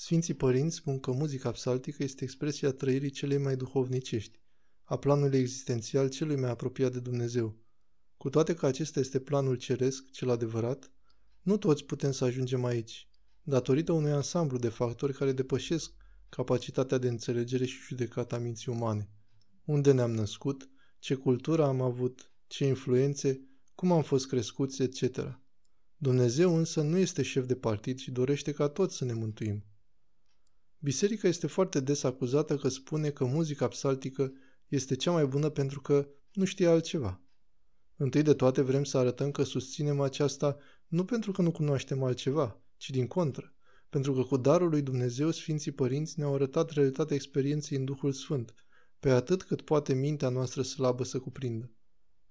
Sfinții părinți spun că muzica psaltică este expresia trăirii celei mai duhovnicești, a planului existențial celui mai apropiat de Dumnezeu. Cu toate că acesta este planul ceresc, cel adevărat, nu toți putem să ajungem aici, datorită unui ansamblu de factori care depășesc capacitatea de înțelegere și judecată a minții umane. Unde ne-am născut, ce cultură am avut, ce influențe, cum am fost crescuți, etc. Dumnezeu însă nu este șef de partid și dorește ca toți să ne mântuim. Biserica este foarte des acuzată că spune că muzica psaltică este cea mai bună pentru că nu știe altceva. Întâi de toate vrem să arătăm că susținem aceasta nu pentru că nu cunoaștem altceva, ci din contră, pentru că cu darul lui Dumnezeu Sfinții Părinți ne-au arătat realitatea experienței în Duhul Sfânt, pe atât cât poate mintea noastră slabă să cuprindă.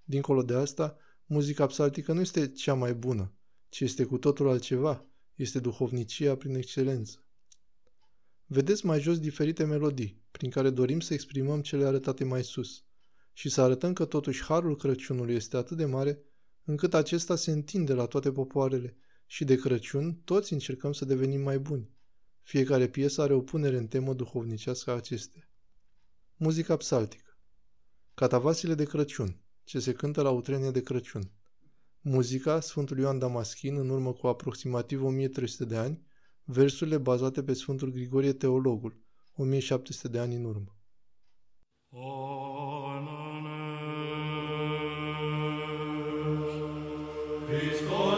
Dincolo de asta, muzica psaltică nu este cea mai bună, ci este cu totul altceva, este duhovnicia prin excelență. Vedeți mai jos diferite melodii, prin care dorim să exprimăm cele arătate mai sus și să arătăm că totuși harul Crăciunului este atât de mare încât acesta se întinde la toate popoarele și de Crăciun toți încercăm să devenim mai buni. Fiecare piesă are o punere în temă duhovnicească a acestea. Muzica psaltică Catavasile de Crăciun, ce se cântă la utrenie de Crăciun. Muzica Sfântul Ioan Damaschin în urmă cu aproximativ 1300 de ani, versurile bazate pe Sfântul Grigorie Teologul, 1700 de ani în urmă. Zoe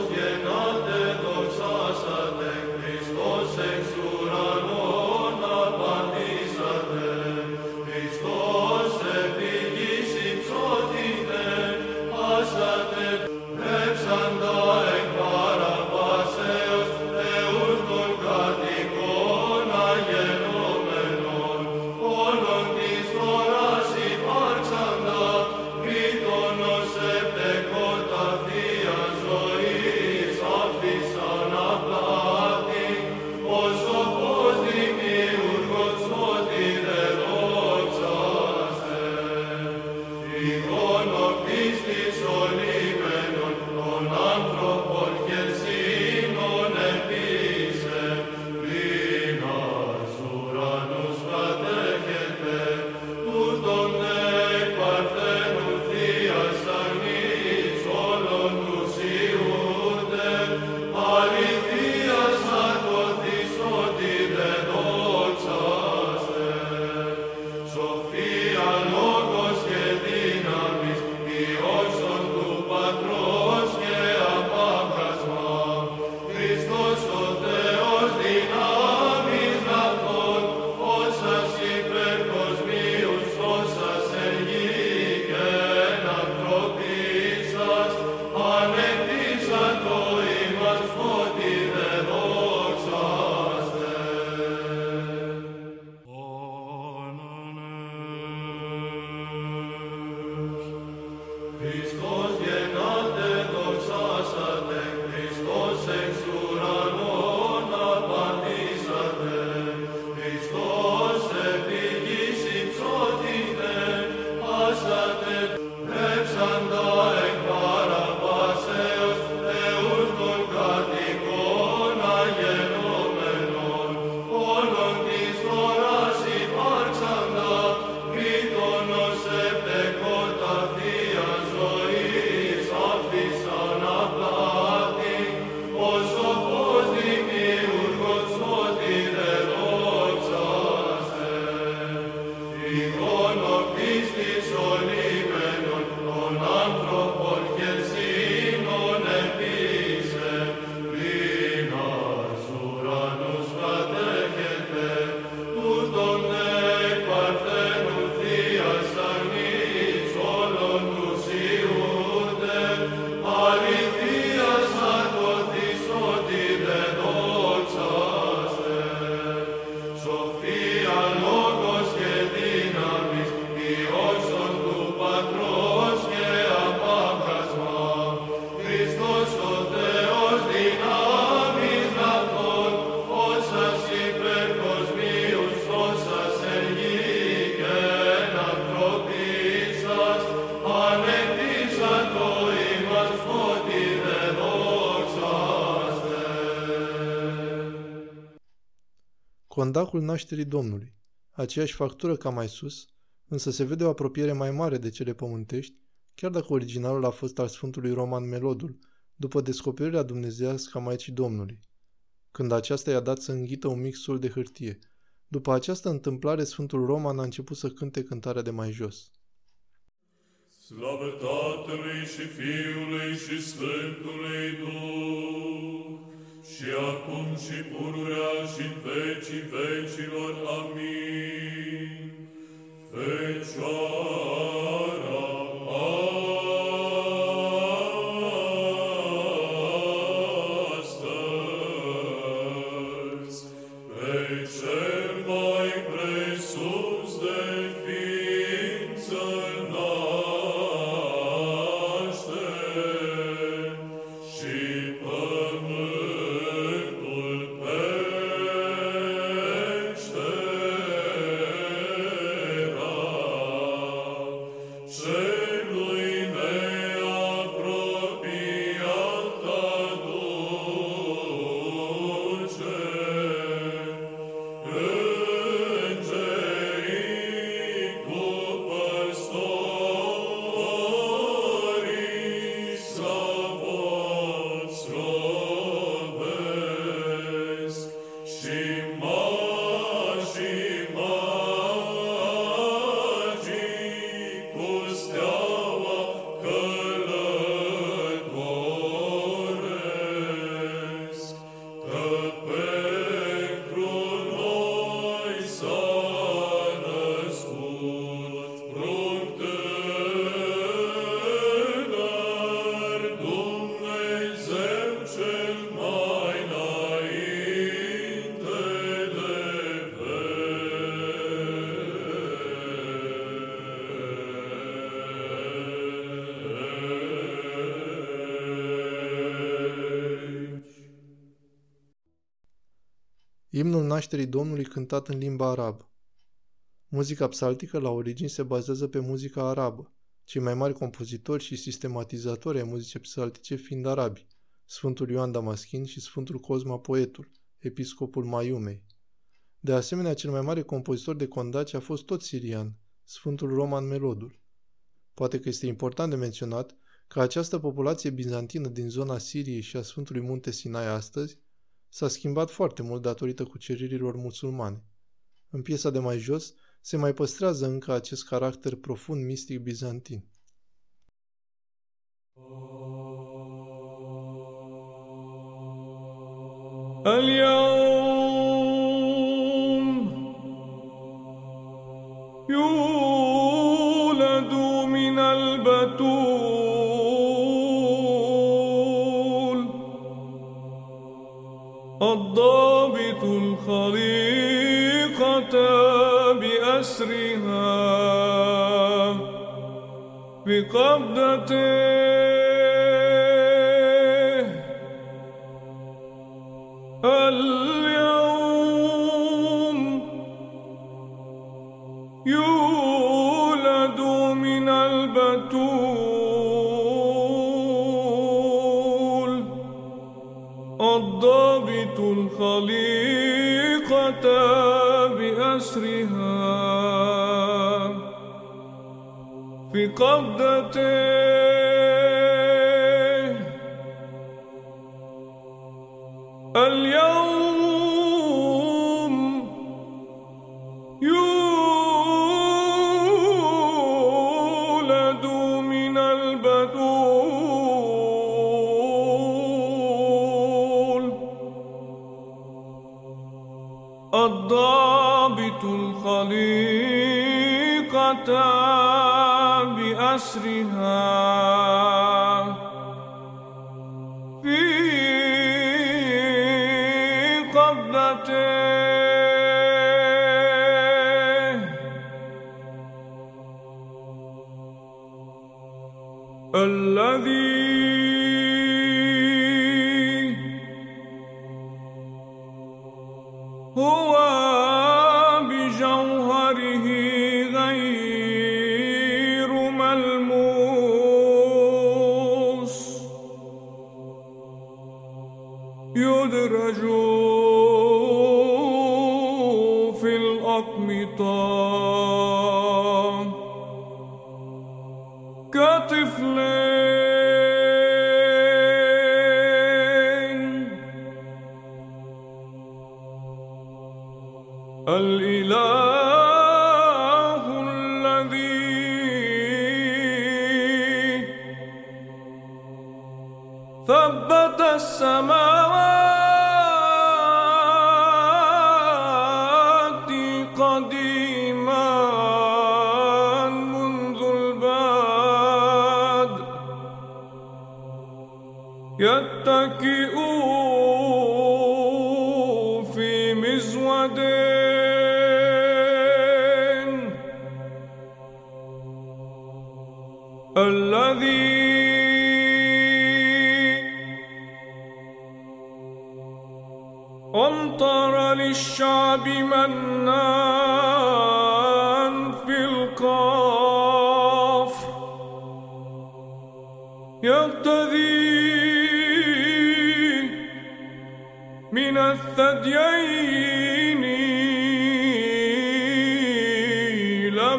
Condacul nașterii Domnului, aceeași factură ca mai sus, însă se vede o apropiere mai mare de cele pământești, chiar dacă originalul a fost al Sfântului Roman Melodul, după descoperirea dumnezească a Maicii Domnului, când aceasta i-a dat să înghită un mic sul de hârtie. După această întâmplare, Sfântul Roman a început să cânte cântarea de mai jos. Slavă Tatălui și Fiului și Sfântului Duh, și acum și pururea și în vecii vecilor. Amin. Imnul nașterii Domnului cântat în limba arabă. Muzica psaltică la origini se bazează pe muzica arabă, cei mai mari compozitori și sistematizatori ai muzicii psaltice fiind arabi, Sfântul Ioan Damaschin și Sfântul Cosma Poetul, episcopul Maiumei. De asemenea, cel mai mare compozitor de condaci a fost tot sirian, Sfântul Roman Melodul. Poate că este important de menționat că această populație bizantină din zona Siriei și a Sfântului Munte Sinai astăzi s-a schimbat foarte mult datorită cuceririlor musulmane. În piesa de mai jos se mai păstrează încă acest caracter profund mistic bizantin. قبضتي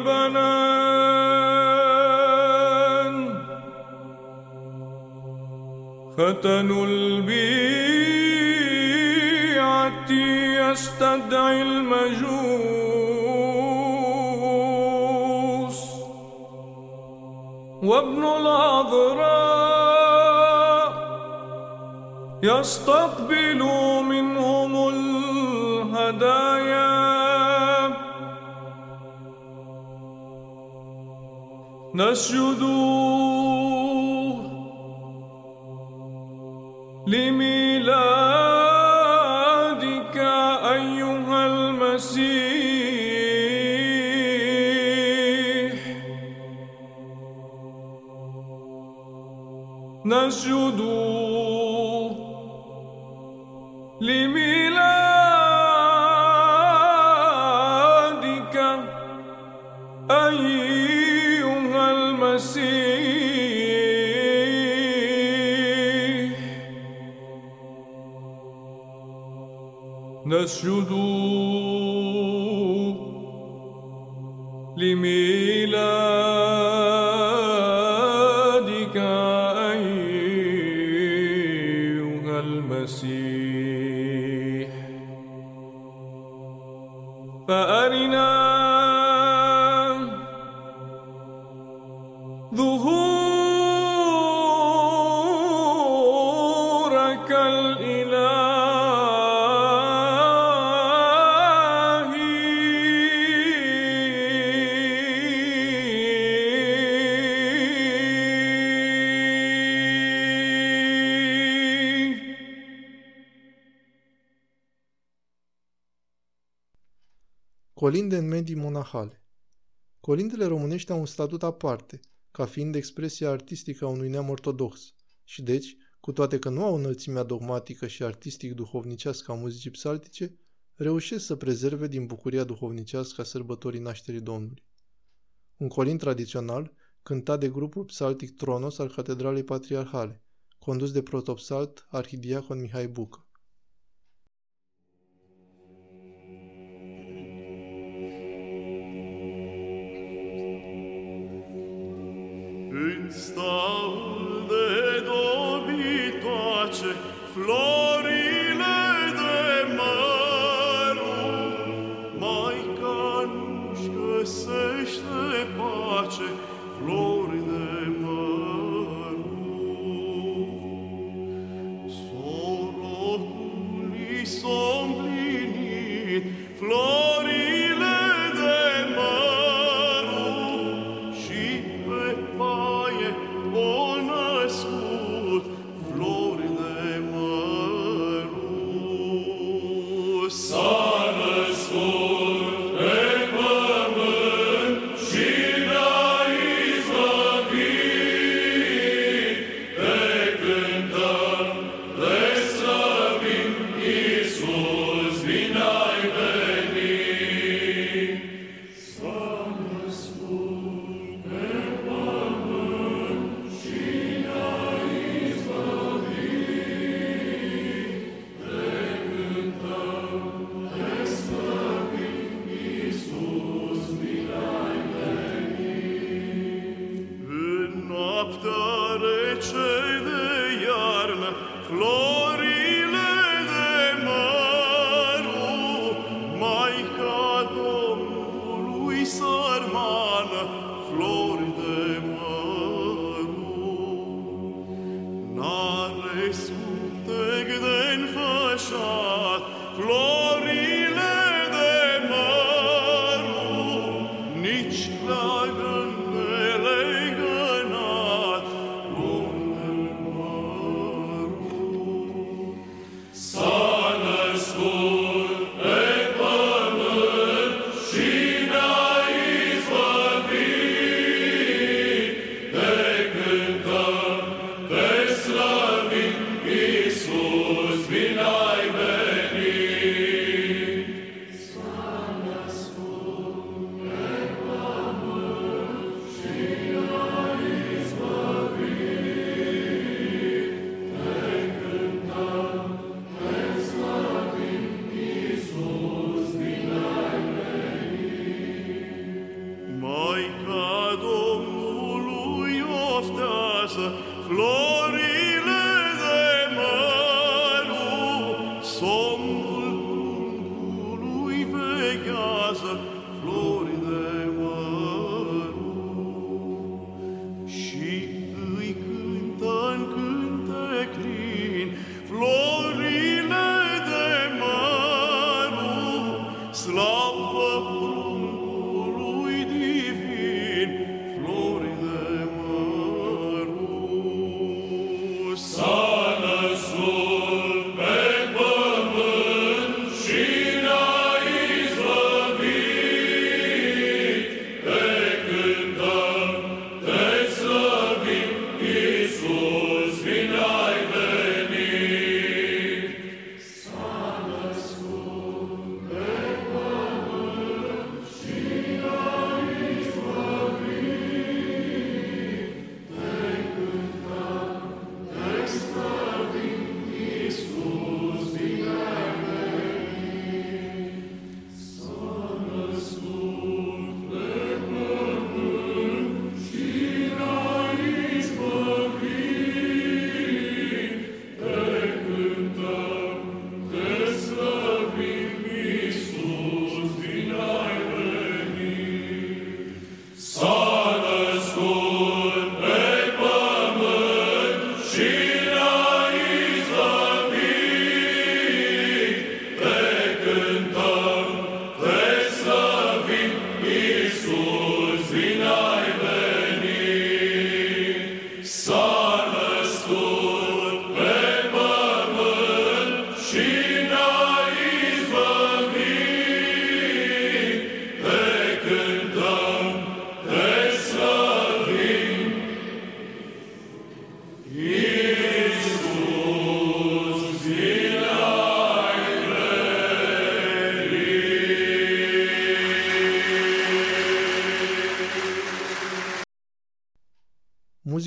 لبنا ختن البيعة يستدعي المجوس. وابن العذراء يستقبل نسجد în medii monahale Colindele românești au un statut aparte, ca fiind expresia artistică a unui neam ortodox și deci, cu toate că nu au înălțimea dogmatică și artistic-duhovnicească a muzicii psaltice, reușesc să prezerve din bucuria duhovnicească a sărbătorii nașterii Domnului. Un colind tradițional, cântat de grupul psaltic Tronos al Catedralei Patriarhale, condus de protopsalt arhidiacon Mihai Bucă. În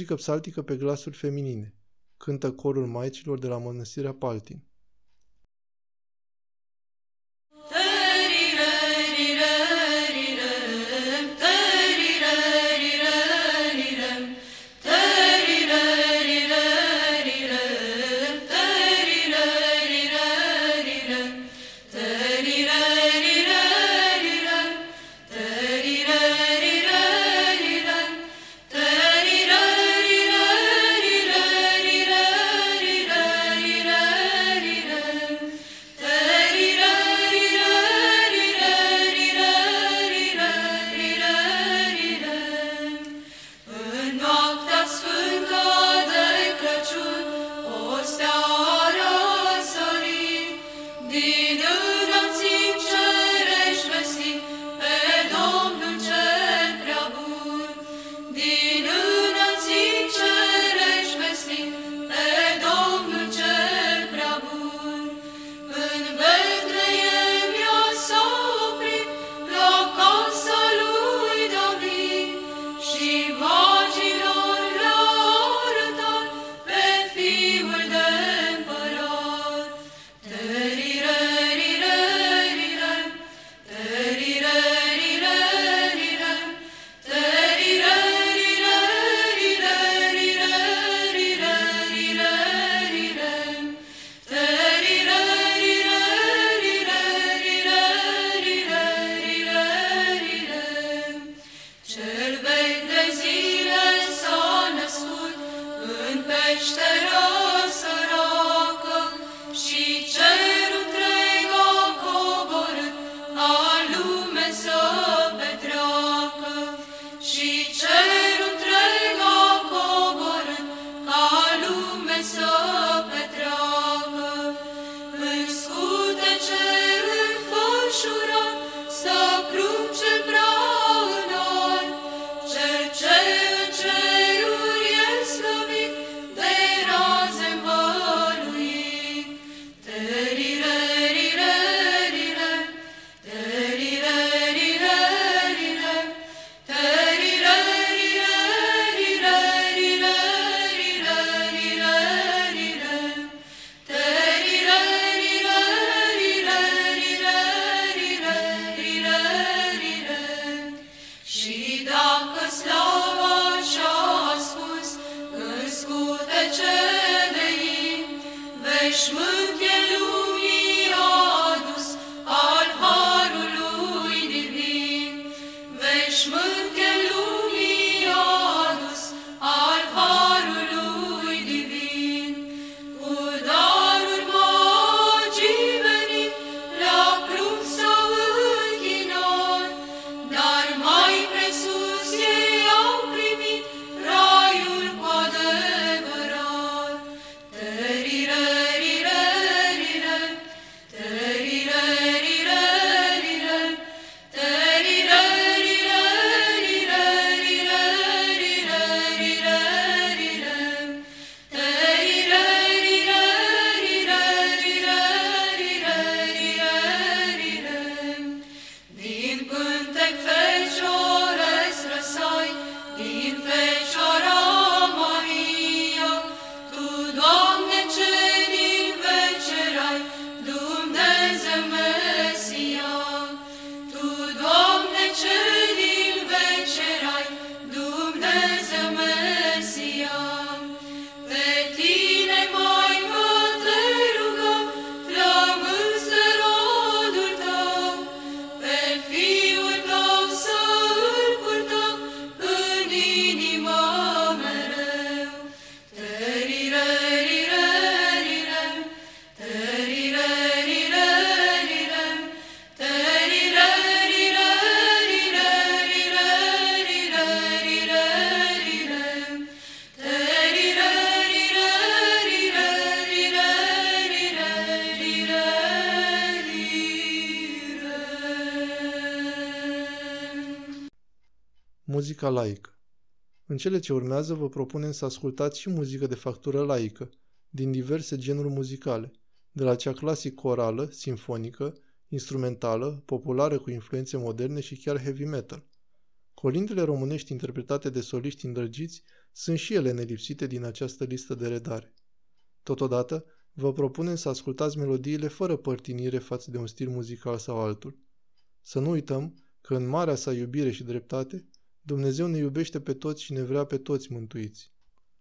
Muzică psaltică pe glasuri feminine. Cântă corul maicilor de la mănăstirea Paltin. Muzica laică. În cele ce urmează vă propunem să ascultați și muzică de factură laică, din diverse genuri muzicale, de la cea clasic corală, sinfonică, instrumentală, populară cu influențe moderne și chiar heavy metal. Colindele românești interpretate de soliști îndrăgiți sunt și ele nelipsite din această listă de redare. Totodată, vă propunem să ascultați melodiile fără părtinire față de un stil muzical sau altul. Să nu uităm că în marea sa iubire și dreptate, Dumnezeu ne iubește pe toți și ne vrea pe toți mântuiți.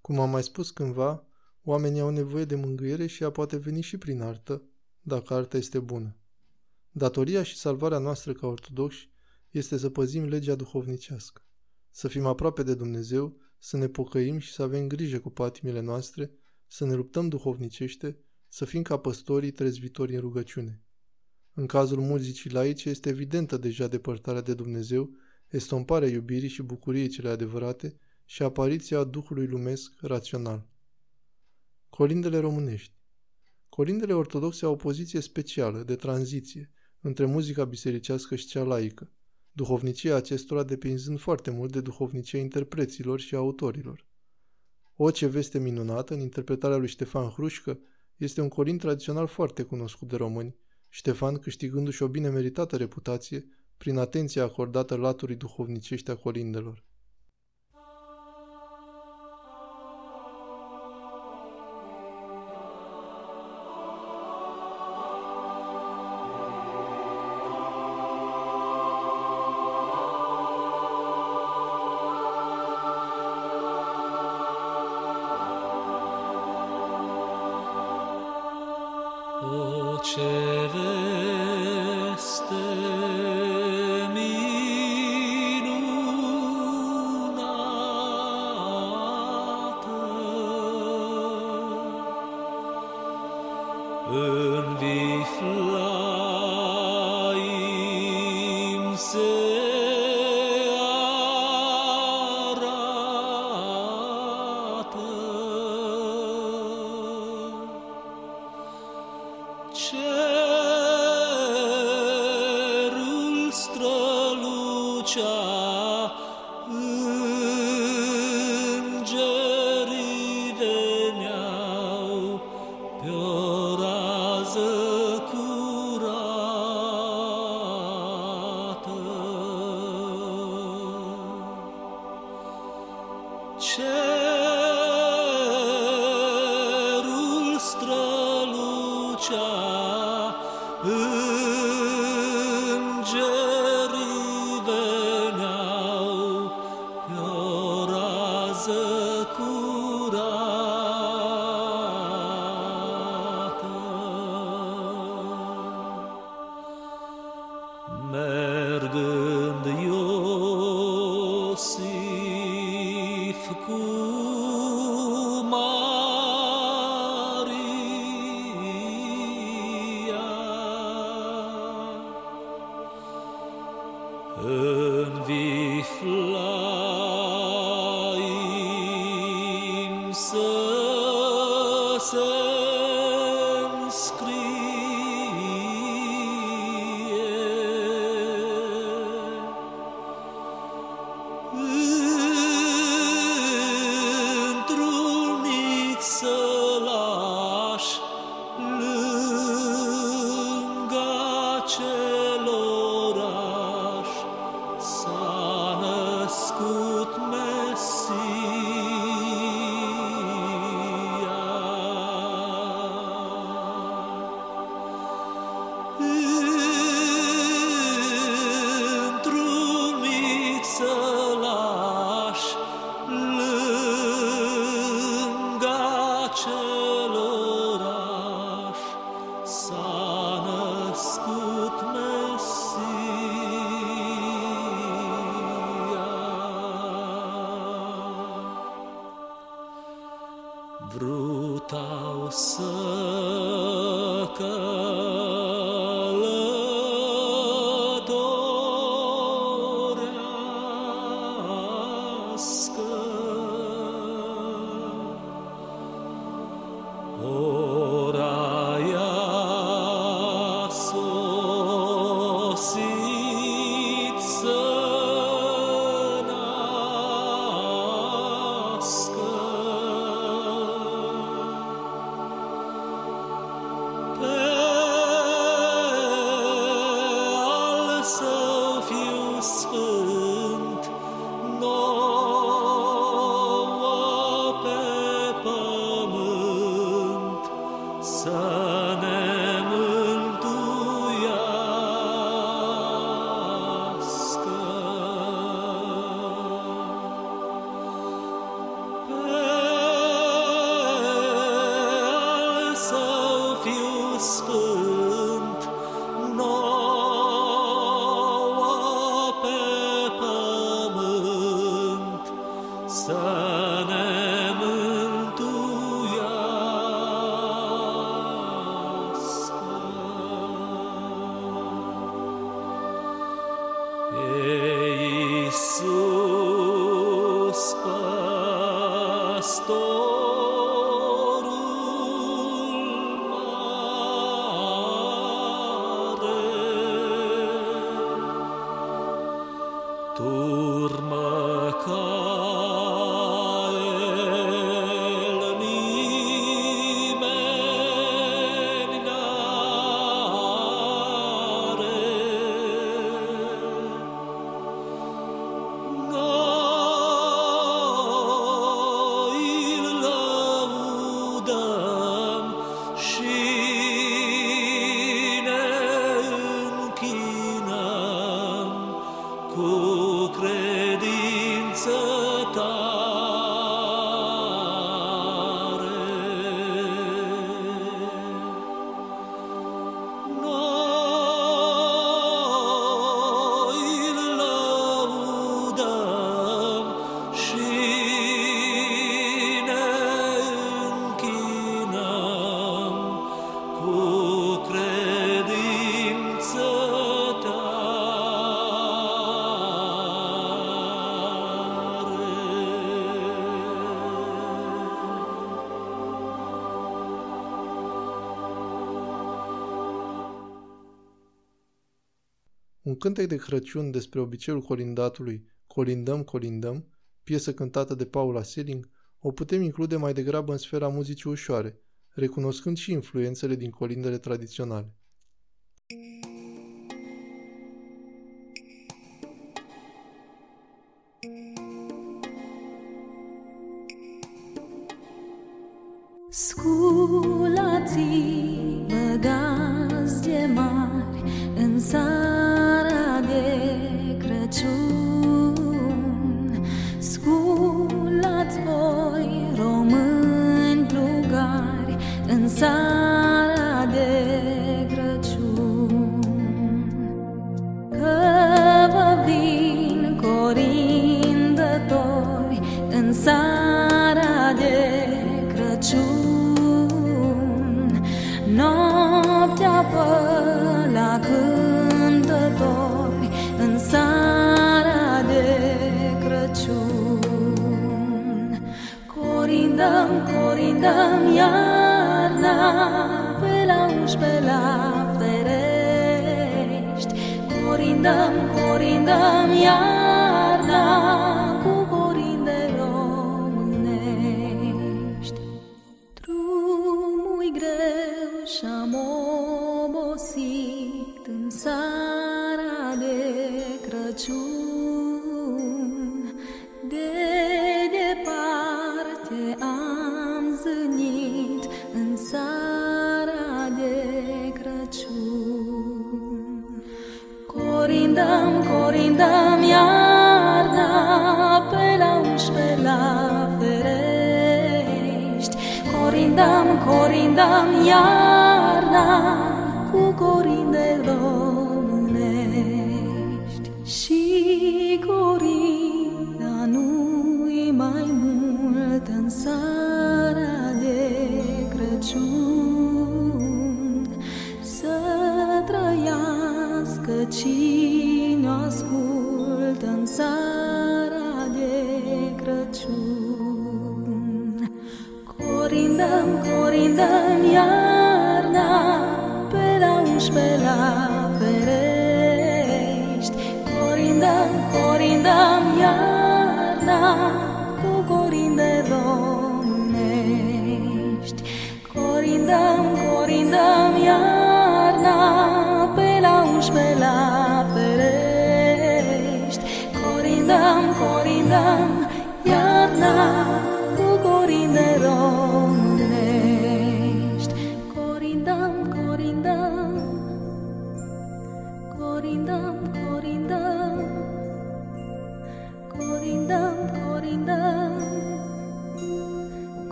Cum am mai spus cândva, oamenii au nevoie de mângâiere și ea poate veni și prin artă, dacă arta este bună. Datoria și salvarea noastră ca ortodoxi este să păzim legea duhovnicească, să fim aproape de Dumnezeu, să ne pocăim și să avem grijă cu patimile noastre, să ne luptăm duhovnicește, să fim ca păstorii trezvitori în rugăciune. În cazul muzicii laice este evidentă deja depărtarea de Dumnezeu, estomparea iubirii și bucuriei cele adevărate și apariția Duhului lumesc rațional. Colindele românești Colindele ortodoxe au o poziție specială, de tranziție, între muzica bisericească și cea laică, duhovnicia acestora depinzând foarte mult de duhovnicia interpreților și autorilor. O ce veste minunată în interpretarea lui Ștefan Hrușcă este un colind tradițional foarte cunoscut de români, Ștefan câștigându-și o bine meritată reputație prin atenția acordată laturii duhovnicești a colindelor. irgendwie flach. Cântec de Crăciun despre obiceiul colindatului Colindăm, colindăm, piesă cântată de Paula Seling, o putem include mai degrabă în sfera muzicii ușoare, recunoscând și influențele din colindele tradiționale. Sculați-vă dam ya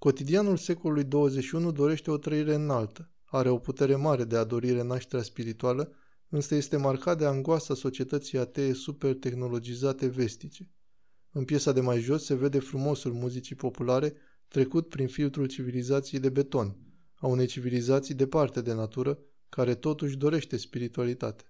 Cotidianul secolului 21 dorește o trăire înaltă, are o putere mare de a dori renașterea spirituală, însă este marcat de angoasa societății atee super-tehnologizate vestice. În piesa de mai jos se vede frumosul muzicii populare trecut prin filtrul civilizației de beton, a unei civilizații departe de natură, care totuși dorește spiritualitate.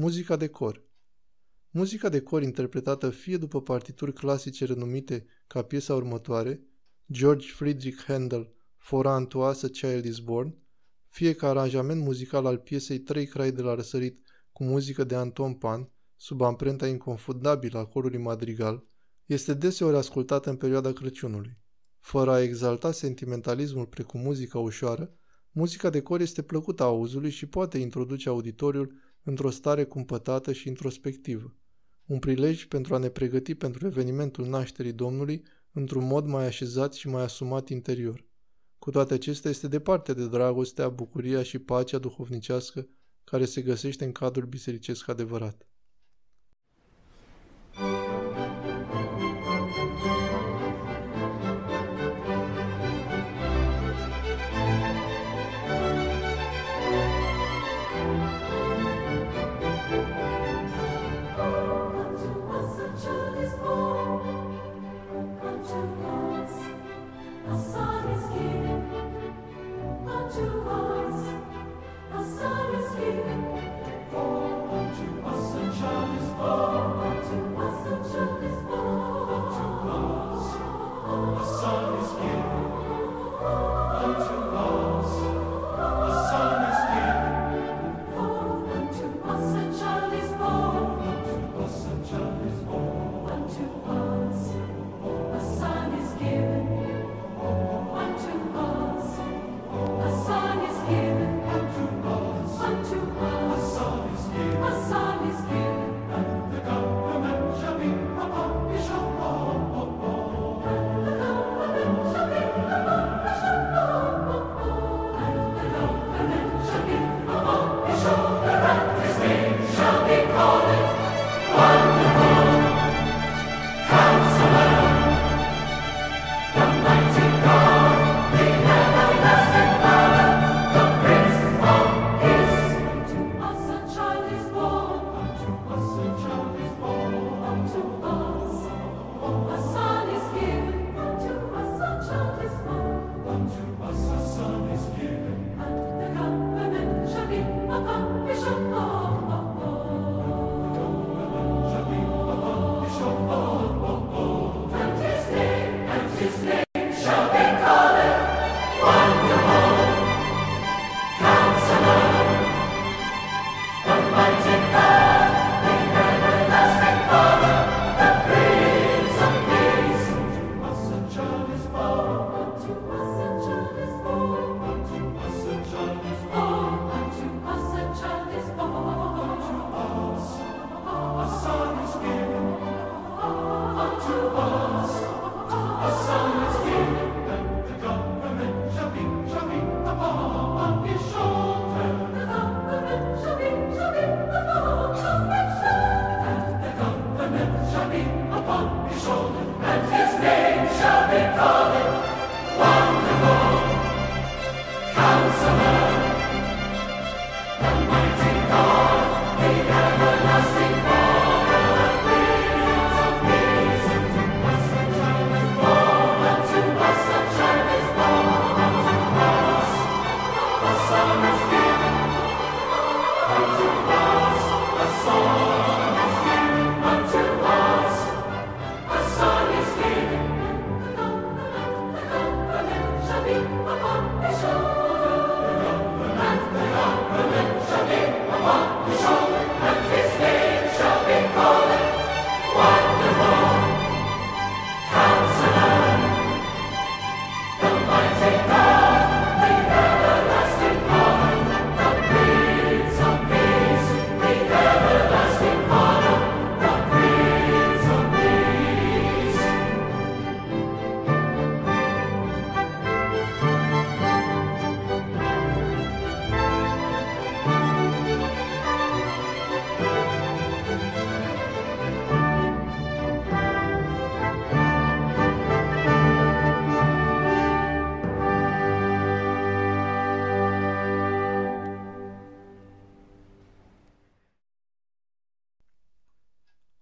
Muzica de cor Muzica de cor interpretată fie după partituri clasice renumite ca piesa următoare, George Friedrich Handel, For unto us a child is born, fie ca aranjament muzical al piesei Trei crai de la răsărit cu muzică de Anton Pan, sub amprenta inconfundabilă a corului madrigal, este deseori ascultată în perioada Crăciunului. Fără a exalta sentimentalismul precum muzica ușoară, muzica de cor este plăcută auzului și poate introduce auditoriul într-o stare cumpătată și introspectivă. Un prilej pentru a ne pregăti pentru evenimentul nașterii Domnului într-un mod mai așezat și mai asumat interior. Cu toate acestea este departe de dragostea, bucuria și pacea duhovnicească care se găsește în cadrul bisericesc adevărat.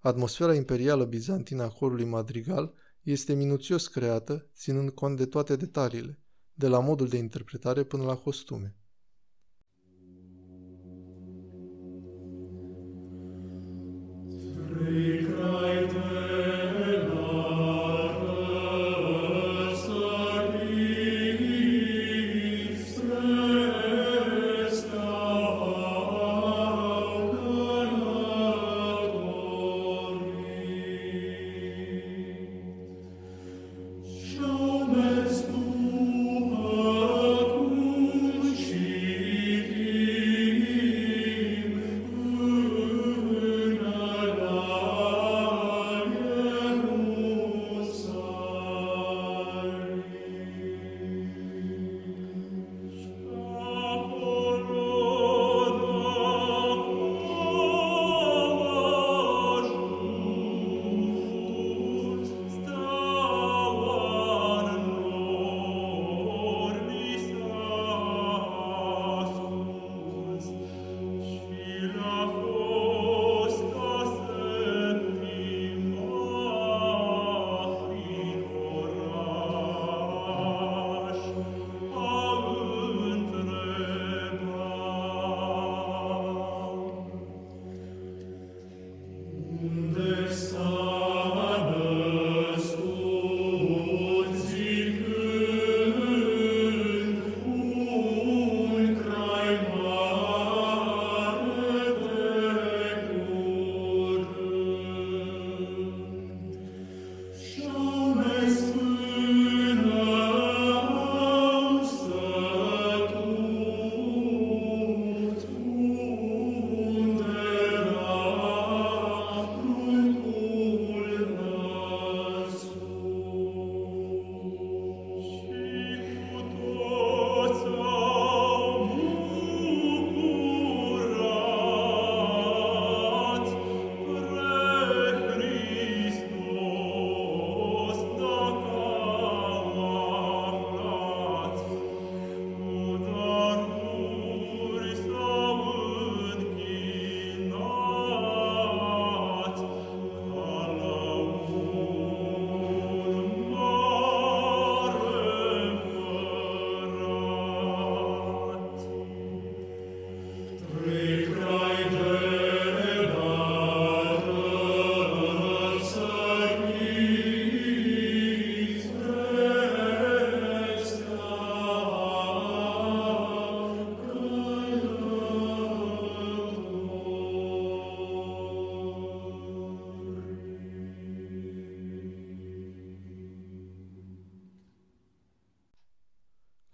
Atmosfera imperială bizantină a corului madrigal este minuțios creată, ținând cont de toate detaliile, de la modul de interpretare până la costume.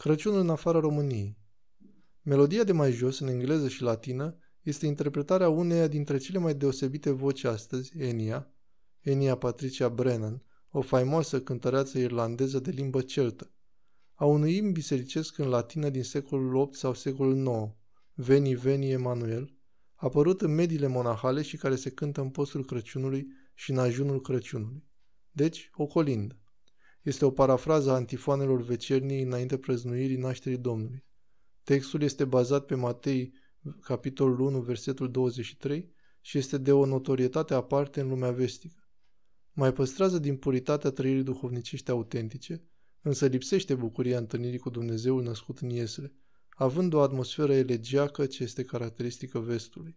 Crăciunul în afara României. Melodia de mai jos, în engleză și latină, este interpretarea uneia dintre cele mai deosebite voci astăzi, Enia, Enia Patricia Brennan, o faimoasă cântăreață irlandeză de limbă celtă, a unui imn bisericesc în latină din secolul VIII sau secolul IX, Veni Veni Emanuel, apărut în mediile monahale și care se cântă în postul Crăciunului și în ajunul Crăciunului. Deci, o colindă. Este o parafrază a antifoanelor vecernii înainte prăznuirii nașterii Domnului. Textul este bazat pe Matei, capitolul 1, versetul 23, și este de o notorietate aparte în lumea vestică. Mai păstrează din puritatea trăirii duhovnicești autentice, însă lipsește bucuria întâlnirii cu Dumnezeul născut în Iesle, având o atmosferă elegiacă ce este caracteristică vestului.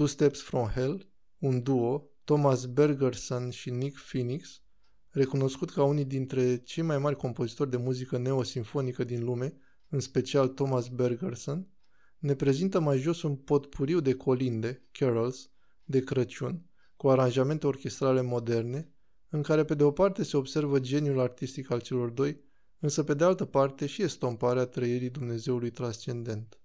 Two Steps from Hell, un duo, Thomas Bergerson și Nick Phoenix, recunoscut ca unii dintre cei mai mari compozitori de muzică neosimfonică din lume, în special Thomas Bergerson, ne prezintă mai jos un potpuriu de colinde, carols, de Crăciun, cu aranjamente orchestrale moderne, în care pe de o parte se observă geniul artistic al celor doi, însă pe de altă parte și estomparea trăirii Dumnezeului transcendent.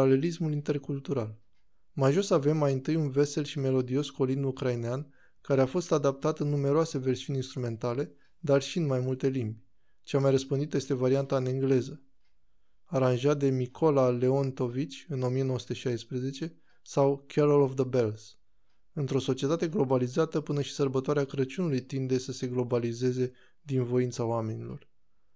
Paralelismul intercultural. Mai jos avem mai întâi un vesel și melodios colin ucrainean, care a fost adaptat în numeroase versiuni instrumentale, dar și în mai multe limbi. Cea mai răspândită este varianta în engleză, aranjat de Micola Leontovici în 1916, sau Carol of the Bells. Într-o societate globalizată, până și sărbătoarea Crăciunului tinde să se globalizeze din voința oamenilor.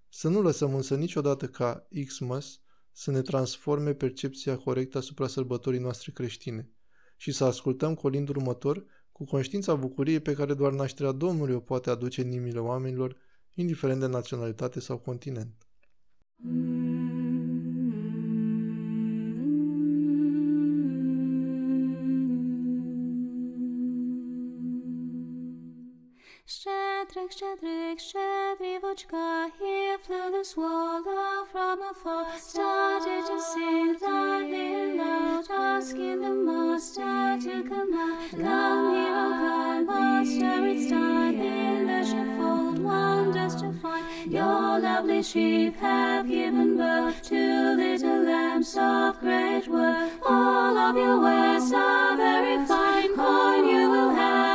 Să nu lăsăm însă niciodată ca Xmas să ne transforme percepția corectă asupra sărbătorii noastre creștine și să ascultăm colindul următor cu conștiința bucuriei pe care doar nașterea Domnului o poate aduce în inimile oamenilor, indiferent de naționalitate sau continent. Shadrach, Shadrach, Shadrivochka, here flew the swallow from afar, started to sing loudly loud, asking the master to come out. Come here, O God, master, it's time in the sheepfold, wonders to find. Your lovely sheep have given birth to little lambs of great worth. All of your ways are very fine, coin you will have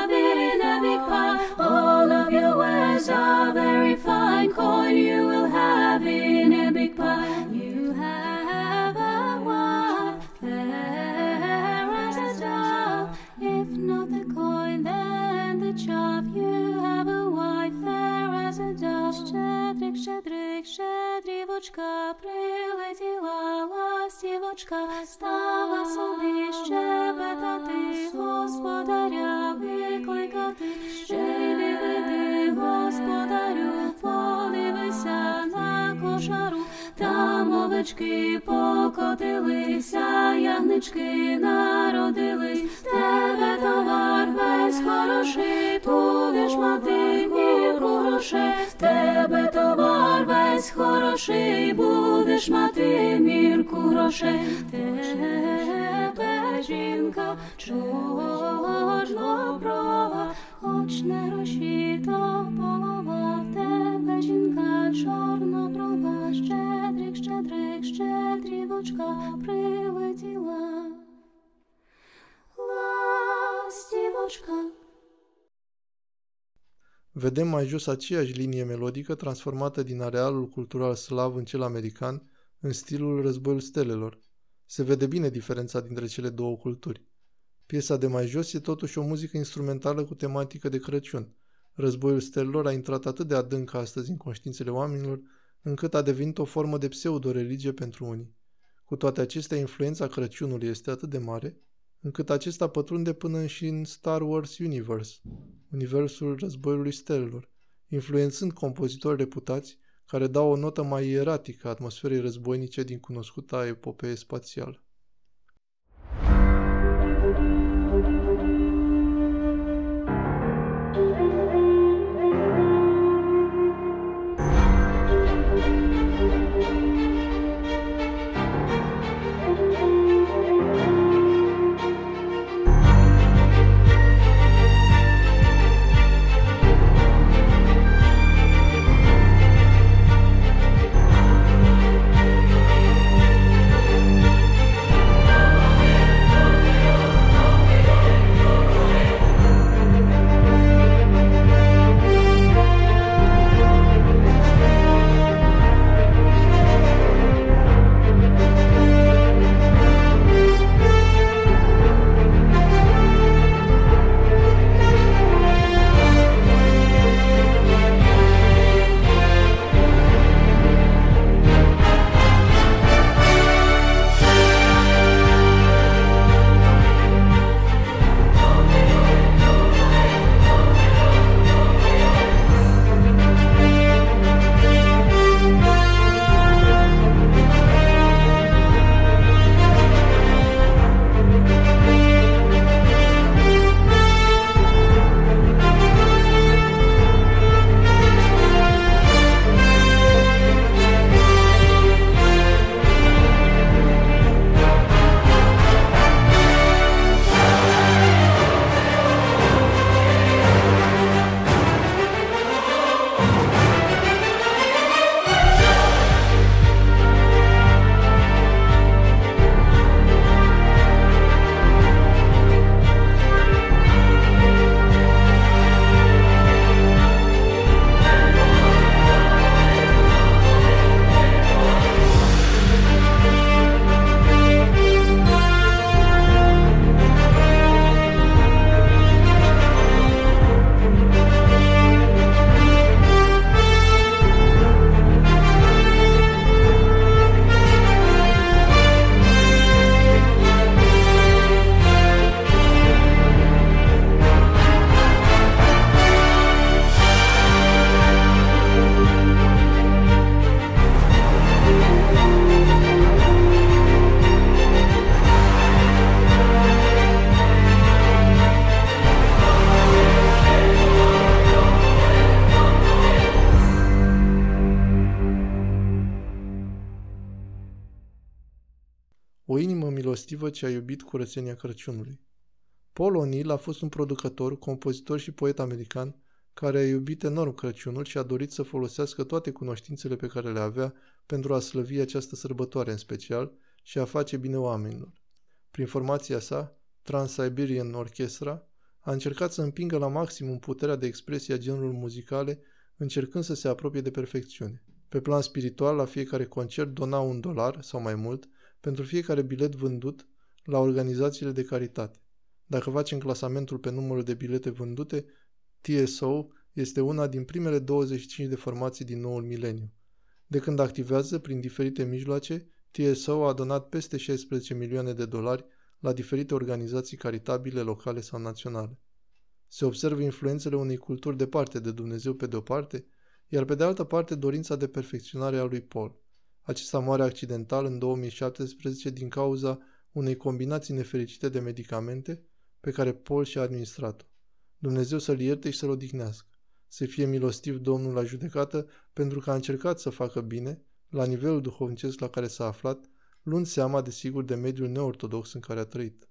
your wares are very fine, coin you will have in a big pile. You have a wife, fair as a dove. If not the coin, then the chaff. You have a wife, fair as a dove. Щедрик, щедрик, щедрівочка, прилетіла ластівочка, стала собі щебетати, господаря викликати, ще й не веди, Господарю, подивися на кошару, там овечки покотилися, ягнички народились, тебе товар весь хороший, будеш мати мірку грошей, тебе товар весь хороший, будеш мати мірку грошей, тебе жінка чорноброва, хоч не гроші, то полова, в тебе жінка чорноброва, щедрик, щедрик, щедрівочка прилетіла. Ластівочка. Vedem mai jos aceeași linie melodică transformată din arealul cultural slav în cel american în stilul războiul stelelor. Se vede bine diferența dintre cele două culturi. Piesa de mai jos e totuși o muzică instrumentală cu tematică de Crăciun. Războiul stelelor a intrat atât de adânc astăzi în conștiințele oamenilor, încât a devenit o formă de pseudo-religie pentru unii. Cu toate acestea, influența Crăciunului este atât de mare, încât acesta pătrunde până și în Star Wars Universe, universul războiului stelelor, influențând compozitori reputați care dau o notă mai ieratică atmosferei războinice din cunoscuta epopee spațială. Inimă milostivă ce a iubit curățenia Crăciunului. Paul O'Neill a fost un producător, compozitor și poet american care a iubit enorm Crăciunul și a dorit să folosească toate cunoștințele pe care le avea pentru a slăvi această sărbătoare în special și a face bine oamenilor. Prin formația sa, Trans-Siberian Orchestra, a încercat să împingă la maximum puterea de expresie a genurilor muzicale, încercând să se apropie de perfecțiune. Pe plan spiritual, la fiecare concert dona un dolar sau mai mult pentru fiecare bilet vândut la organizațiile de caritate. Dacă facem clasamentul pe numărul de bilete vândute, TSO este una din primele 25 de formații din noul mileniu. De când activează prin diferite mijloace, TSO a donat peste 16 milioane de dolari la diferite organizații caritabile locale sau naționale. Se observă influențele unei culturi departe de Dumnezeu pe de-o parte, iar pe de altă parte dorința de perfecționare a lui Paul. Acesta moare accidental în 2017 din cauza unei combinații nefericite de medicamente pe care Paul și-a administrat-o. Dumnezeu să-l ierte și să-l odihnească. Să fie milostiv Domnul la judecată pentru că a încercat să facă bine, la nivelul duhovnicesc la care s-a aflat, luând seama, desigur, de mediul neortodox în care a trăit.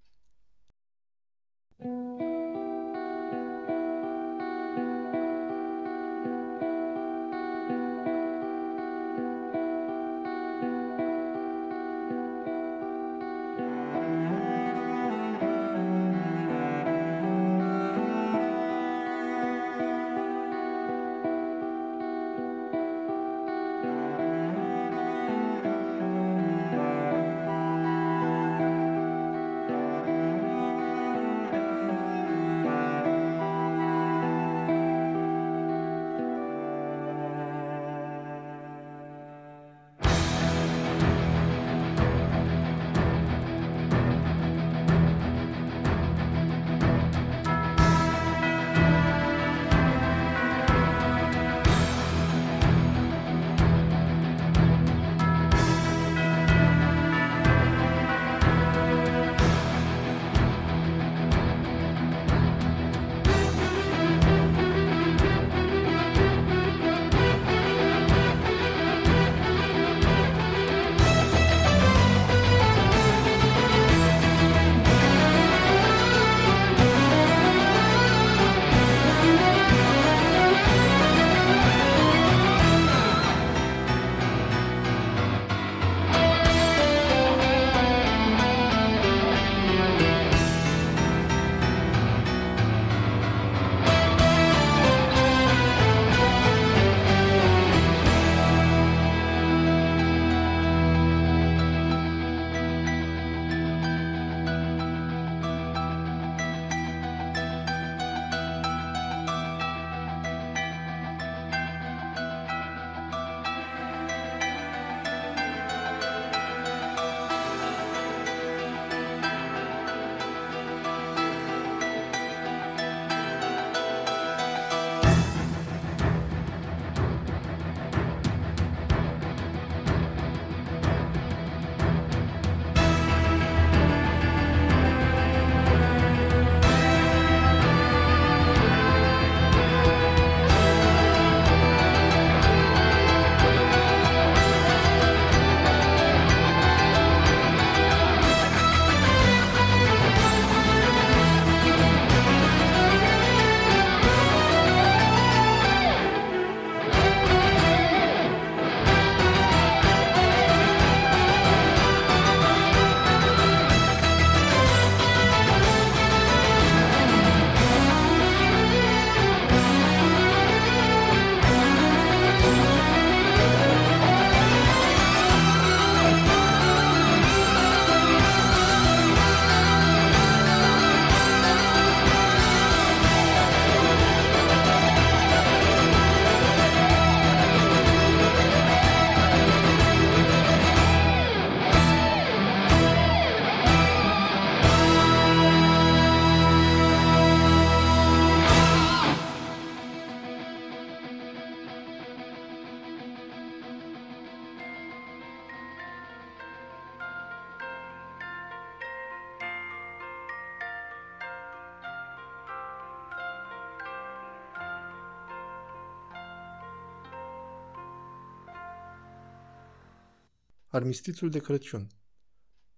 Armistițiul de Crăciun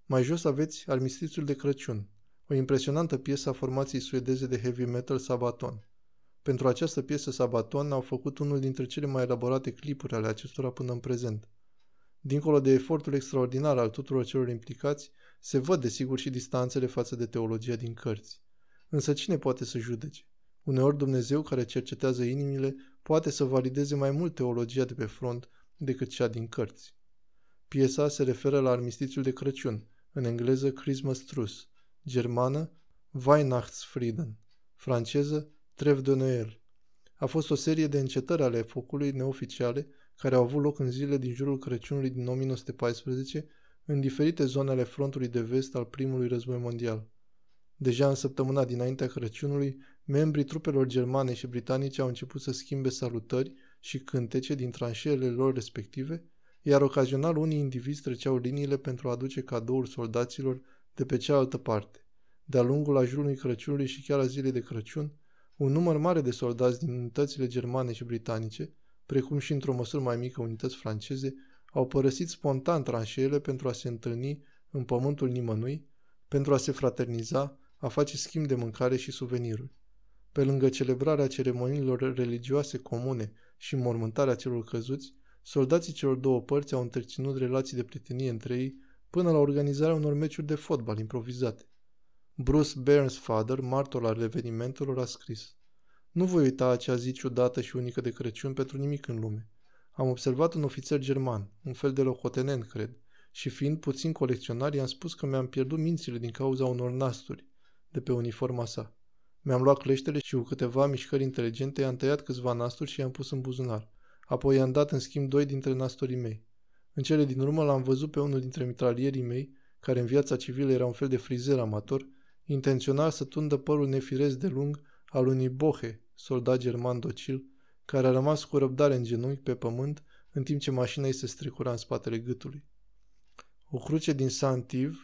Mai jos aveți Armistițiul de Crăciun, o impresionantă piesă a formației suedeze de heavy metal Sabaton. Pentru această piesă Sabaton au făcut unul dintre cele mai elaborate clipuri ale acestora până în prezent. Dincolo de efortul extraordinar al tuturor celor implicați, se văd desigur și distanțele față de teologia din cărți. Însă cine poate să judece? Uneori Dumnezeu care cercetează inimile poate să valideze mai mult teologia de pe front decât cea din cărți. Piesa se referă la armistițiul de Crăciun, în engleză Christmas Truce, germană Weihnachtsfrieden, franceză Trev de Noël. A fost o serie de încetări ale focului neoficiale care au avut loc în zile din jurul Crăciunului din 1914 în diferite zone ale frontului de vest al primului război mondial. Deja în săptămâna dinaintea Crăciunului, membrii trupelor germane și britanice au început să schimbe salutări și cântece din tranșeele lor respective, iar ocazional unii indivizi treceau liniile pentru a aduce cadouri soldaților de pe cealaltă parte. De-a lungul ajunului Crăciunului și chiar a zilei de Crăciun, un număr mare de soldați din unitățile germane și britanice, precum și într-o măsură mai mică unități franceze, au părăsit spontan tranșeele pentru a se întâlni în pământul nimănui, pentru a se fraterniza, a face schimb de mâncare și suveniruri. Pe lângă celebrarea ceremoniilor religioase comune și mormântarea celor căzuți, soldații celor două părți au întreținut relații de prietenie între ei până la organizarea unor meciuri de fotbal improvizate. Bruce Bairnsfather, martor al evenimentelor, a scris Nu voi uita acea zi ciudată și unică de Crăciun pentru nimic în lume. Am observat un ofițer german, un fel de locotenent, cred, și fiind puțin colecționar, i-am spus că mi-am pierdut mințile din cauza unor nasturi de pe uniforma sa. Mi-am luat cleștele și cu câteva mișcări inteligente i-am tăiat câțiva nasturi și i-am pus în buzunar. Apoi i-am dat în schimb doi dintre nasturii mei. În cele din urmă l-am văzut pe unul dintre mitralierii mei, care în viața civilă era un fel de frizer amator, intențional să tundă părul nefiresc de lung al unui bohe, soldat german docil, care a rămas cu răbdare în genunchi pe pământ, în timp ce mașina ei se strecura în spatele gâtului. O cruce din Saint-Yves,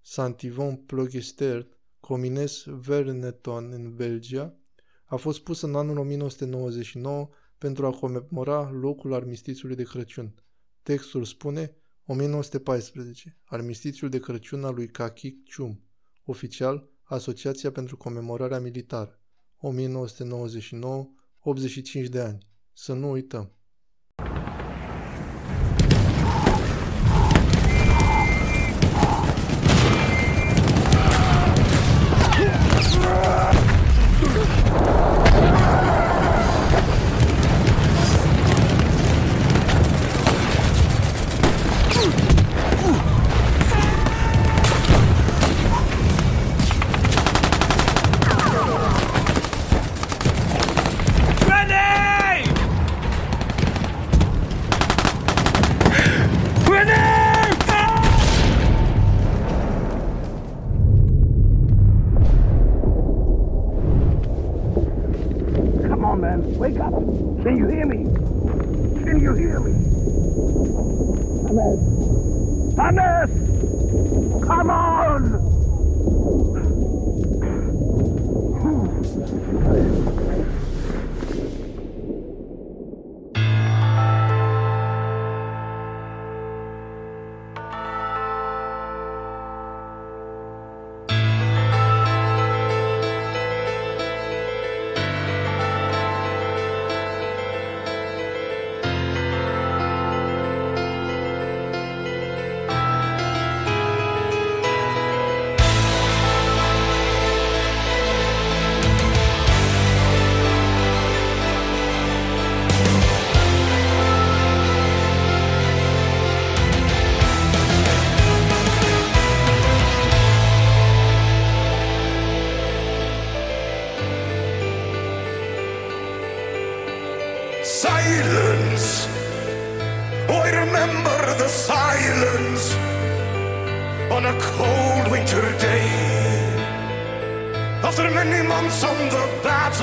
Saint-Yvon Plogestert, Comines Verneton în Belgia, a fost pusă în anul 1999 pentru a comemora locul armistițiului de Crăciun. Textul spune 1914, armistițiul de Crăciun al lui Kaki Chum, oficial Asociația pentru Comemorarea Militară, 1999, 85 de ani. Să nu uităm.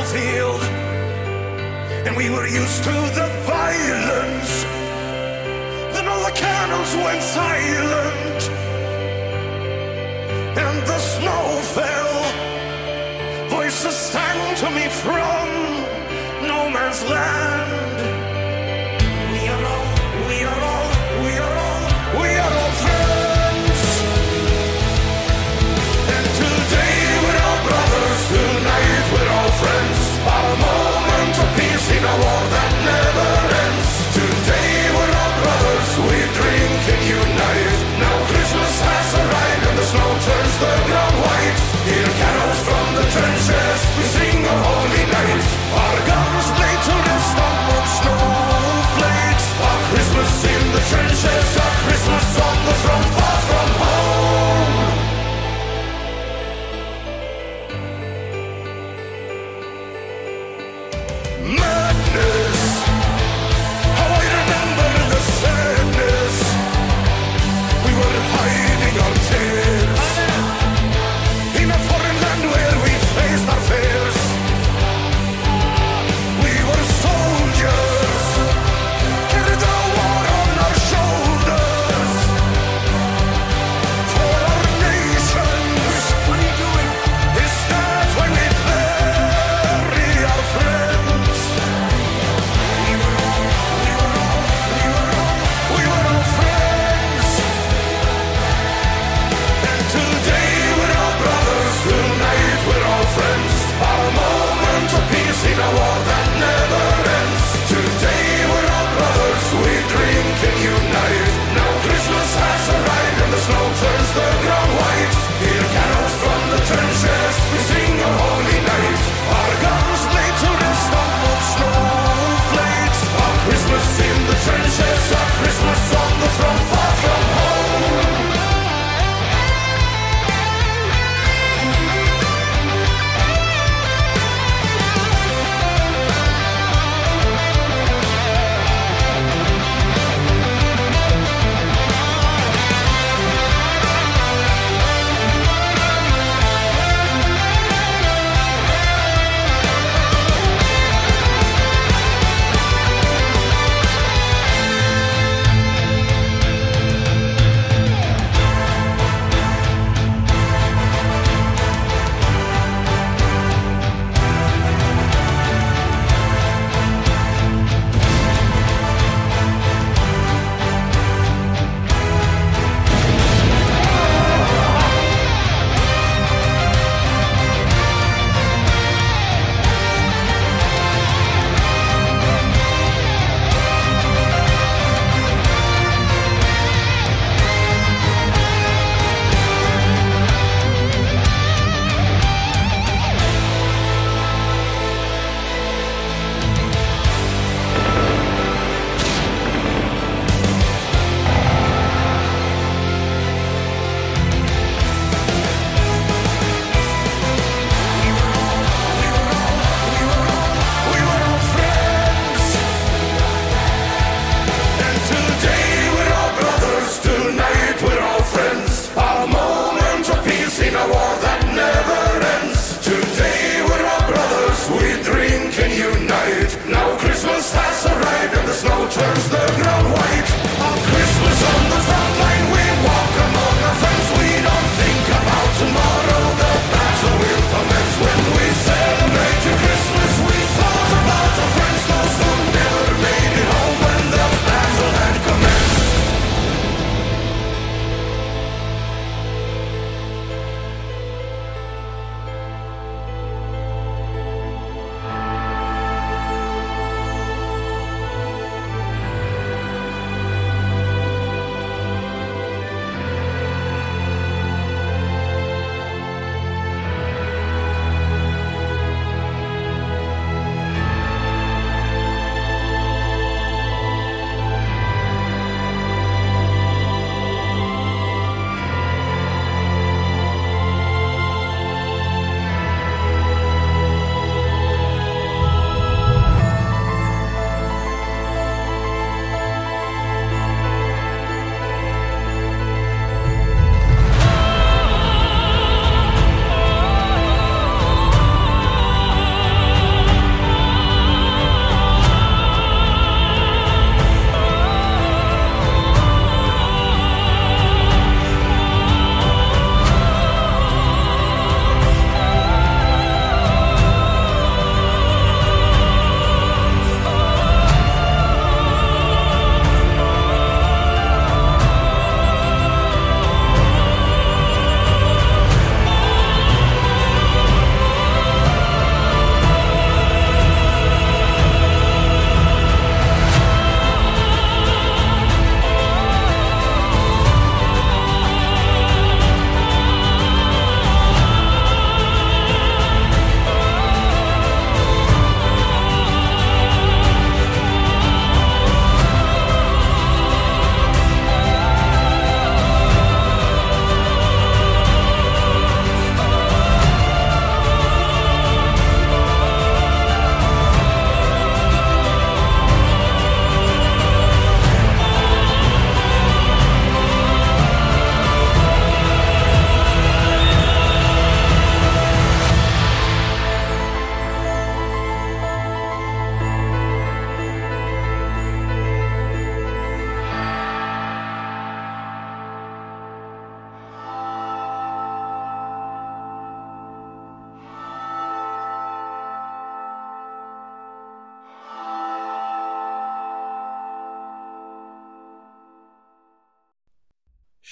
Battlefield, and we were used to the violence. Then all the cannons went silent,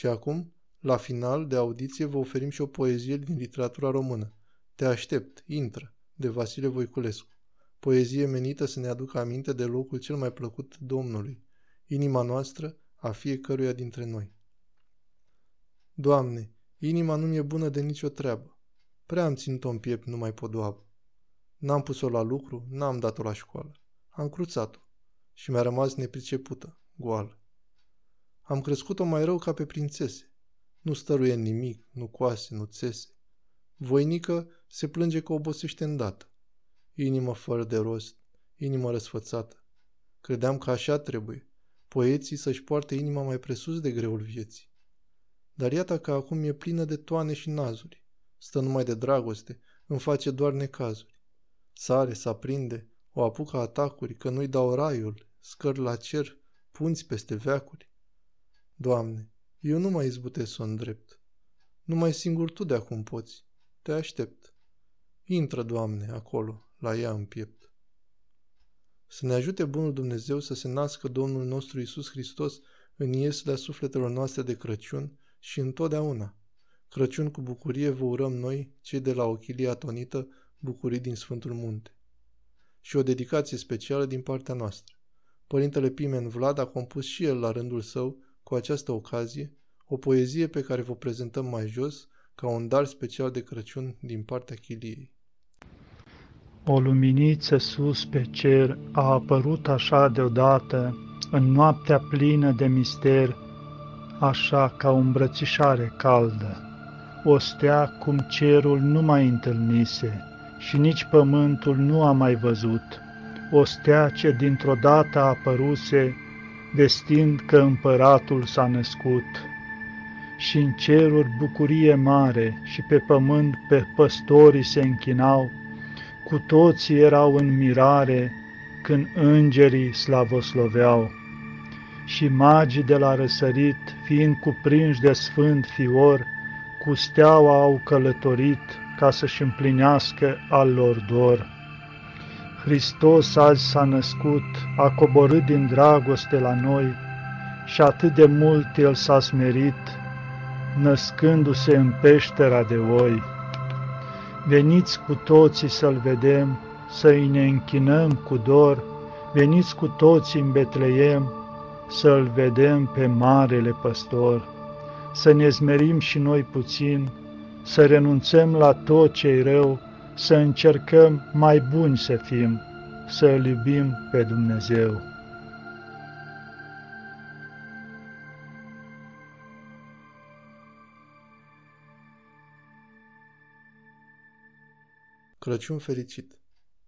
Și acum, la final de audiție, vă oferim și o poezie din literatura română. Te aștept, intră, de Vasile Voiculescu. Poezie menită să ne aducă aminte de locul cel mai plăcut Domnului, inima noastră a fiecăruia dintre noi. Doamne, inima nu mi-e bună de nicio treabă. Prea am ținut-o în piept numai podoabă. N-am pus-o la lucru, n-am dat-o la școală. Am cruțat-o și mi-a rămas nepricepută, goală. Am crescut-o mai rău ca pe prințese. Nu stăruie nimic, nu coase, nu țese. Voinică se plânge că obosește îndată. Inimă fără de rost, inimă răsfățată. Credeam că așa trebuie, poeții să-și poarte inima mai presus de greul vieții. Dar iată că acum e plină de toane și nazuri. Stă numai de dragoste, îmi face doar necazuri. Sare, să aprinde, o apucă atacuri, că nu-i dau raiul, scăr la cer, punți peste veacuri. Doamne, eu nu mai izbutesc să o îndrept. Numai singur Tu de acum poți. Te aștept. Intră, Doamne, acolo, la ea în piept. Să ne ajute Bunul Dumnezeu să se nască Domnul nostru Isus Hristos în ieslea sufletelor noastre de Crăciun și întotdeauna. Crăciun cu bucurie vă urăm noi, cei de la Ochilia Tonită, bucurii din Sfântul Munte. Și o dedicație specială din partea noastră. Părintele Pimen Vlad a compus și el la rândul său, cu această ocazie, o poezie pe care vă prezentăm mai jos, ca un dar special de Crăciun din partea chiliei. O luminiță sus pe cer a apărut așa deodată, în noaptea plină de mister, așa ca o îmbrățișare caldă. O stea cum cerul nu mai întâlnise și nici pământul nu a mai văzut. O stea ce dintr-o dată a apăruse, vestind că împăratul s-a născut. Și în ceruri bucurie mare și pe pământ pe păstorii se închinau, cu toții erau în mirare când îngerii slavosloveau. Și magii de la răsărit, fiind cuprinși de sfânt fior, cu steaua au călătorit ca să-și împlinească al lor dor. Hristos azi s-a născut, a coborât din dragoste la noi și atât de mult El s-a smerit, născându-se în peștera de oi. Veniți cu toții să-L vedem, să-i ne închinăm cu dor, veniți cu toții în Betleem, să-L vedem pe Marele Păstor, să ne zmerim și noi puțin, să renunțăm la tot ce rău, să încercăm mai buni să fim, să îl iubim pe Dumnezeu. Crăciun fericit!